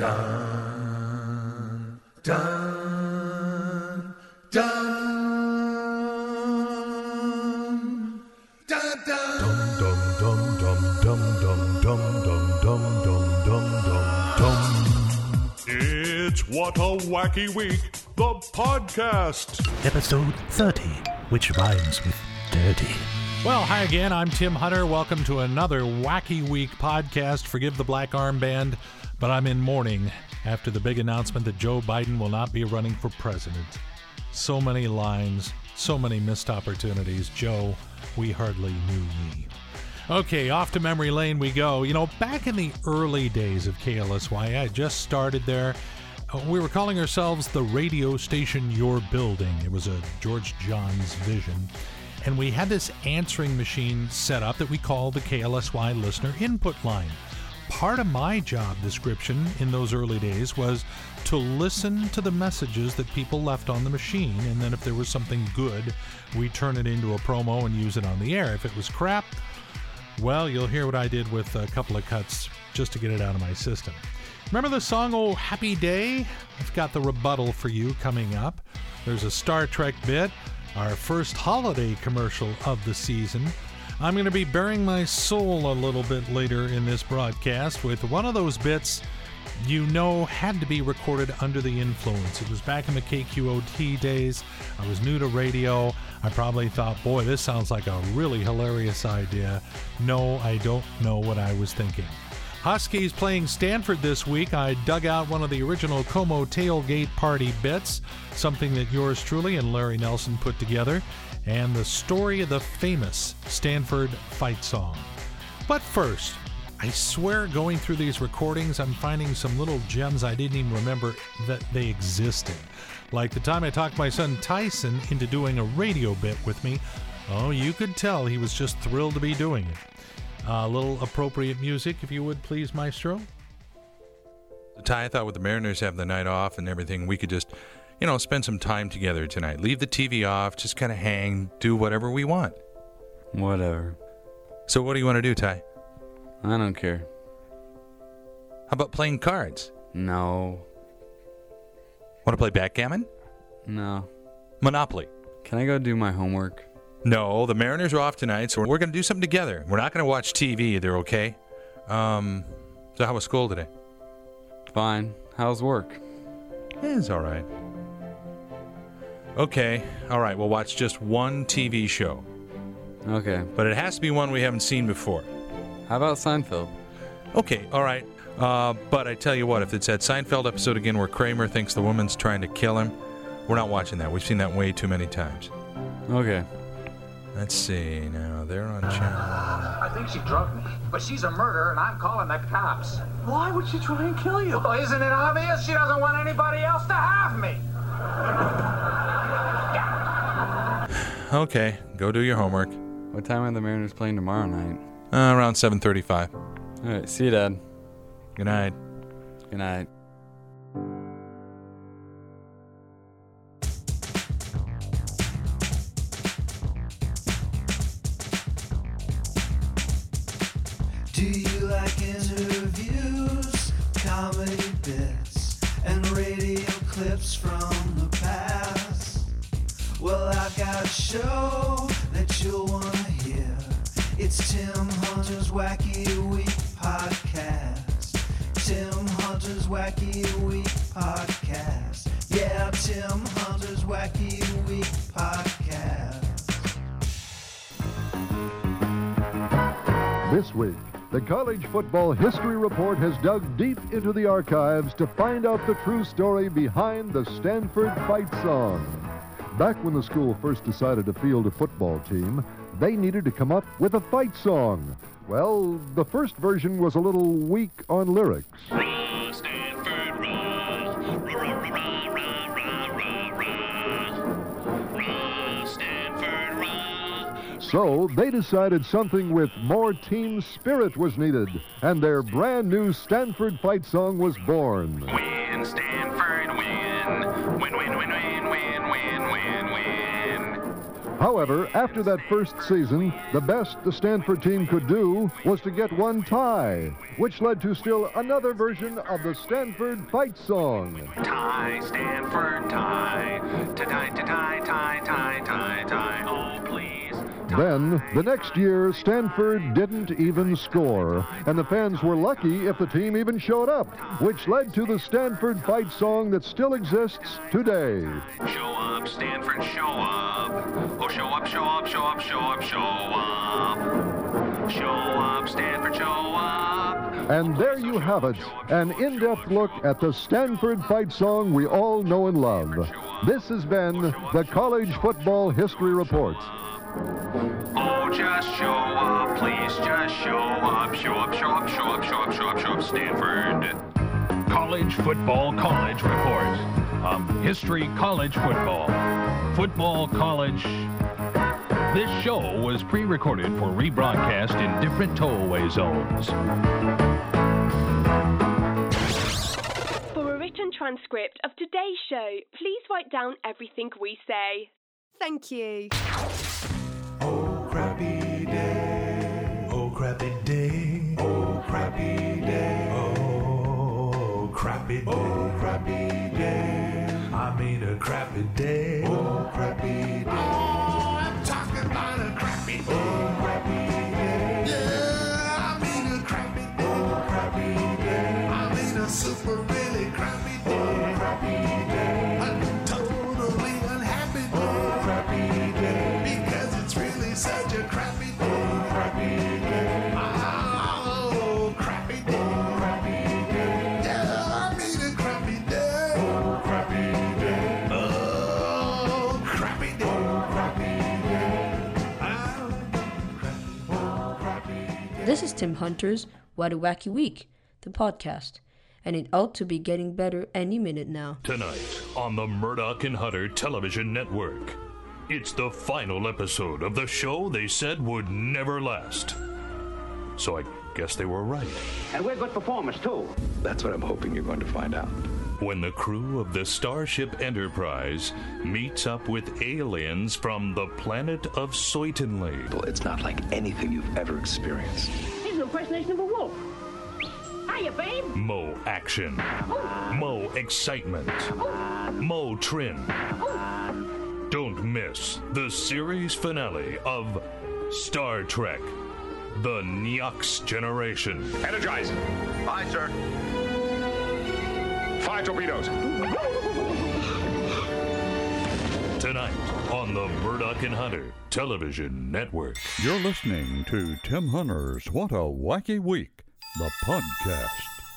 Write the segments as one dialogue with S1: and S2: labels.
S1: Dun, dun, dun, dun, dun.
S2: Dum dum dum dum dum dum dum dum dum dum dum dum.
S3: It's What a Wacky Week, the podcast.
S2: Episode 30, which rhymes with dirty.
S4: Well, hi again. I'm Tim Hunter. Welcome to another Wacky Week podcast. Forgive the black armband, but I'm in mourning after the big announcement that Joe Biden will not be running for president. So many lines, so many missed opportunities. Joe, we hardly knew ye. Okay, off to memory lane we go. You know, back in the early days of KLSY, I just started there. Uh, We were calling ourselves the radio station Your Building. It was a George Johns vision. And we had this answering machine set up that we called the KLSY listener input line. Part of my job description in those early days was to listen to the messages that people left on the machine, and then if there was something good, we turn it into a promo and use it on the air. If it was crap, well, you'll hear what I did with a couple of cuts just to get it out of my system. Remember the song Oh Happy Day? I've got the rebuttal for you coming up. There's a Star Trek bit, our first holiday commercial of the season. I'm going to be baring my soul a little bit later in this broadcast with one of those bits you know had to be recorded under the influence. It was back in the KQOT days. I was new to radio. I probably thought, boy, this sounds like a really hilarious idea. No, I don't know what I was thinking. Huskies playing Stanford this week. I dug out one of the original KOMO tailgate party bits, something that yours truly and Larry Nelson put together, and the story of the famous Stanford fight song. But first, I swear going through these recordings, I'm finding some little gems I didn't even remember that they existed. Like the time I talked my son Tyson into doing a radio bit with me. Oh, you could tell he was just thrilled to be doing it. A little appropriate music, if you would please, Maestro.
S5: Ty, I thought with the Mariners having the night off and everything, we could just, you know, spend some time together tonight. Leave the TV off, just kind of hang, do whatever we want.
S6: Whatever.
S5: So, what do you want to do, Ty?
S6: I don't care.
S5: How about playing cards?
S6: No.
S5: Want to play backgammon?
S6: No.
S5: Monopoly?
S6: Can I go do my homework?
S5: No, the Mariners are off tonight, so we're going to do something together. We're not going to watch TV either, okay? Um, so how was school today?
S6: Fine. How's work?
S5: It's all right. Okay, all right, we'll watch just one TV show,
S6: Okay.
S5: but it has to be one we haven't seen before.
S6: How about Seinfeld?
S5: Okay, all right. Uh, but I tell you what, if it's that Seinfeld episode again where Kramer thinks the woman's trying to kill him, we're not watching that. We've seen that way too many times.
S6: Okay.
S5: Let's see. Now they're on channel.
S7: I think she drugged me, but she's a murderer and I'm calling the cops.
S1: Why would she try and kill you?
S7: Well, isn't it obvious? She doesn't want anybody else to have me.
S5: Okay, go do your homework.
S6: What time are the Mariners playing tomorrow night?
S5: Uh, around 7:35.
S6: All right. See you, Dad.
S5: Good night.
S6: Good night.
S8: Show that you'll want to hear. It's Tim Hunter's Wacky Week podcast. Tim Hunter's Wacky Week podcast. Yeah, Tim Hunter's Wacky Week podcast.
S9: This week, the College Football History Report has dug deep into the archives to find out the true story behind the Stanford Fight Song. Back when the school first decided to field a football team, they needed to come up with a fight song. Well, the first version was a little weak on lyrics. So they decided something with more team spirit was needed, and their brand new Stanford fight song was born.
S7: Win, Stanford,
S9: However, after that first season, the best the Stanford team could do was to get one tie, which led to still another version of the Stanford fight song.
S7: Tie, Stanford, tie. Tie, to tie, tie, tie, tie, tie. Oh, please.
S9: Then, the next year, Stanford didn't even score, and the fans were lucky if the team even showed up, which led to the Stanford fight song that still exists today.
S7: Show up, Stanford, show up. Oh, show up, show up, show up, show up, show up. Show up, Stanford, show up.
S9: And there you have it, an in-depth look at the Stanford fight song we all know and love. This has been the College Football History Report.
S7: Oh, just show up, please, just show up, show up, show up, show up, show up, show up, show up, Stanford.
S10: College Football College Report. Um, history College Football. Football College. This show was pre recorded for rebroadcast in different tollway zones.
S11: For a written transcript of today's show, please write down everything we say. Thank you.
S12: Oh, crappy day. Oh, crappy day. Oh, crappy day. Oh, crappy day. Oh, crappy day. I mean a crappy day. Oh, crappy day.
S13: This is Tim Hunter's What a Wacky Week, the podcast, and it ought to be getting better any minute now.
S2: Tonight on the Murdoch and Hunter Television Network. It's the final episode of the show they said would never last. So I guess they were right.
S1: And we're good performers, too.
S14: That's what I'm hoping you're going to find out.
S2: When the crew of the Starship Enterprise meets up with aliens from the planet of Soitenley.
S14: Well, it's not like anything you've ever experienced.
S15: He's an impersonation of a wolf. Hiya, babe.
S2: Mo action. Mo excitement. Mo trim. Don't miss the series finale of Star Trek The Neox Generation.
S16: Energize. Aye, sir. Fire torpedoes.
S2: Tonight on the Murdoch and Hunter Television Network.
S17: You're listening to Tim Hunter's What a Wacky Week, the podcast.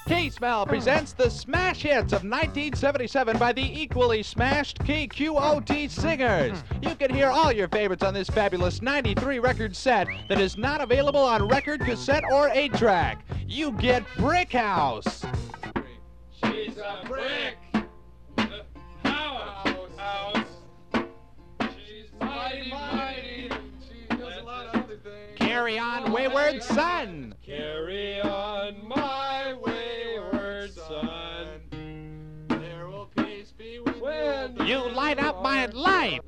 S5: K-Smell presents the smash hits of 1977 by the equally smashed KQOT Singers. You can hear all your favorites on this fabulous 93 record set that is not available on record, cassette, or 8-track. You get Brick House.
S18: She's a brick. House. House. She's mighty, mighty. She does a lot of other things.
S5: Carry on, Wayward Son.
S18: Carry on, my wayward son. There will peace be with when
S5: You light up my life.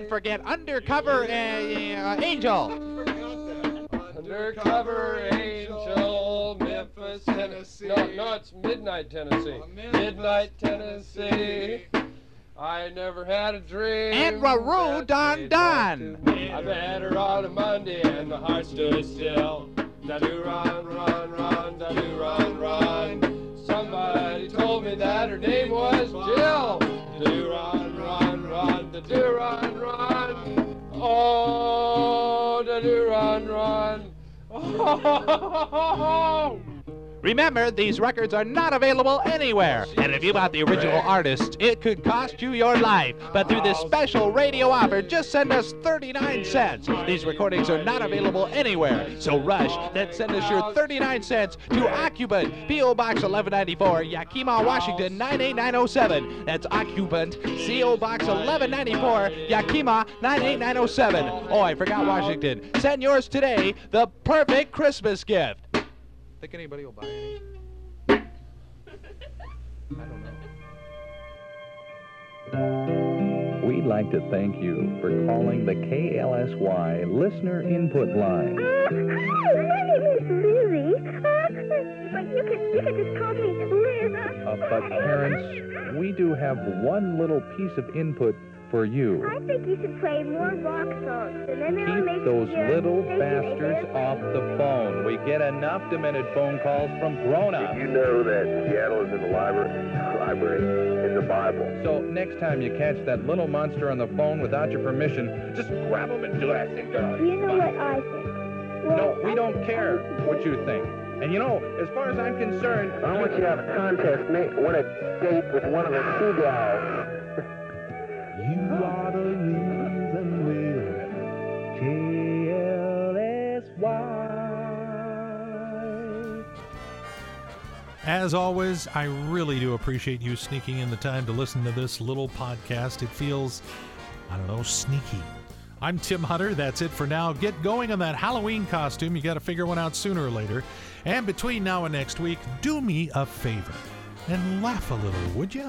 S5: Could forget Undercover uh, uh, Angel?
S18: Undercover Angel, Memphis, Tennessee. No, no, it's Midnight, Tennessee. Midnight, Tennessee. I never had a dream.
S5: And Raroo Don Don.
S18: I met her on a Monday and my heart stood still. Da do run, run, run, da do run, run. Somebody told me that her name was Jill. Da do run, da do run, run. Oh, da do run, run. Oh,
S5: Remember, these records are not available anywhere. And if you bought the original artist, it could cost you your life. But through this special radio offer, just send us 39 cents. These recordings are not available anywhere. So rush, then send us your 39 cents to Occupant, P.O. Box 1194, Yakima, Washington 98907. That's Occupant, C.O. Box 1194, Yakima 98907. Oh, I forgot Washington. Send yours today, the perfect Christmas gift.
S19: Think anybody will buy any?
S20: We'd like to thank you for calling the KLSY Listener Input Line.
S21: My name is Lizzie. Uh, but you can, you can just call me Liz.
S20: Uh, but parents, we do have one little piece of input for you.
S21: I think you should play more rock songs, and then it'll make
S20: Keep those little bastards off the phone. We get enough demented phone calls from grown-ups.
S22: Did you know that Seattle is in the library, library in the Bible.
S20: So next time you catch that little monster on the phone without your permission, just grab him and blast him.
S21: You know what I think?
S20: No, we don't care what you think. And you know, as far as I'm concerned,
S22: I want you to have a contest, Nate. Win a date with one of the seagulls.
S17: You are the reason we're KLSY.
S4: As always, I really do appreciate you sneaking in the time to listen to this little podcast. It feels, I don't know, sneaky. I'm Tim Hunter. That's it for now. Get going on that Halloween costume. You got to figure one out sooner or later. And between now and next week, do me a favor and laugh a little, would you?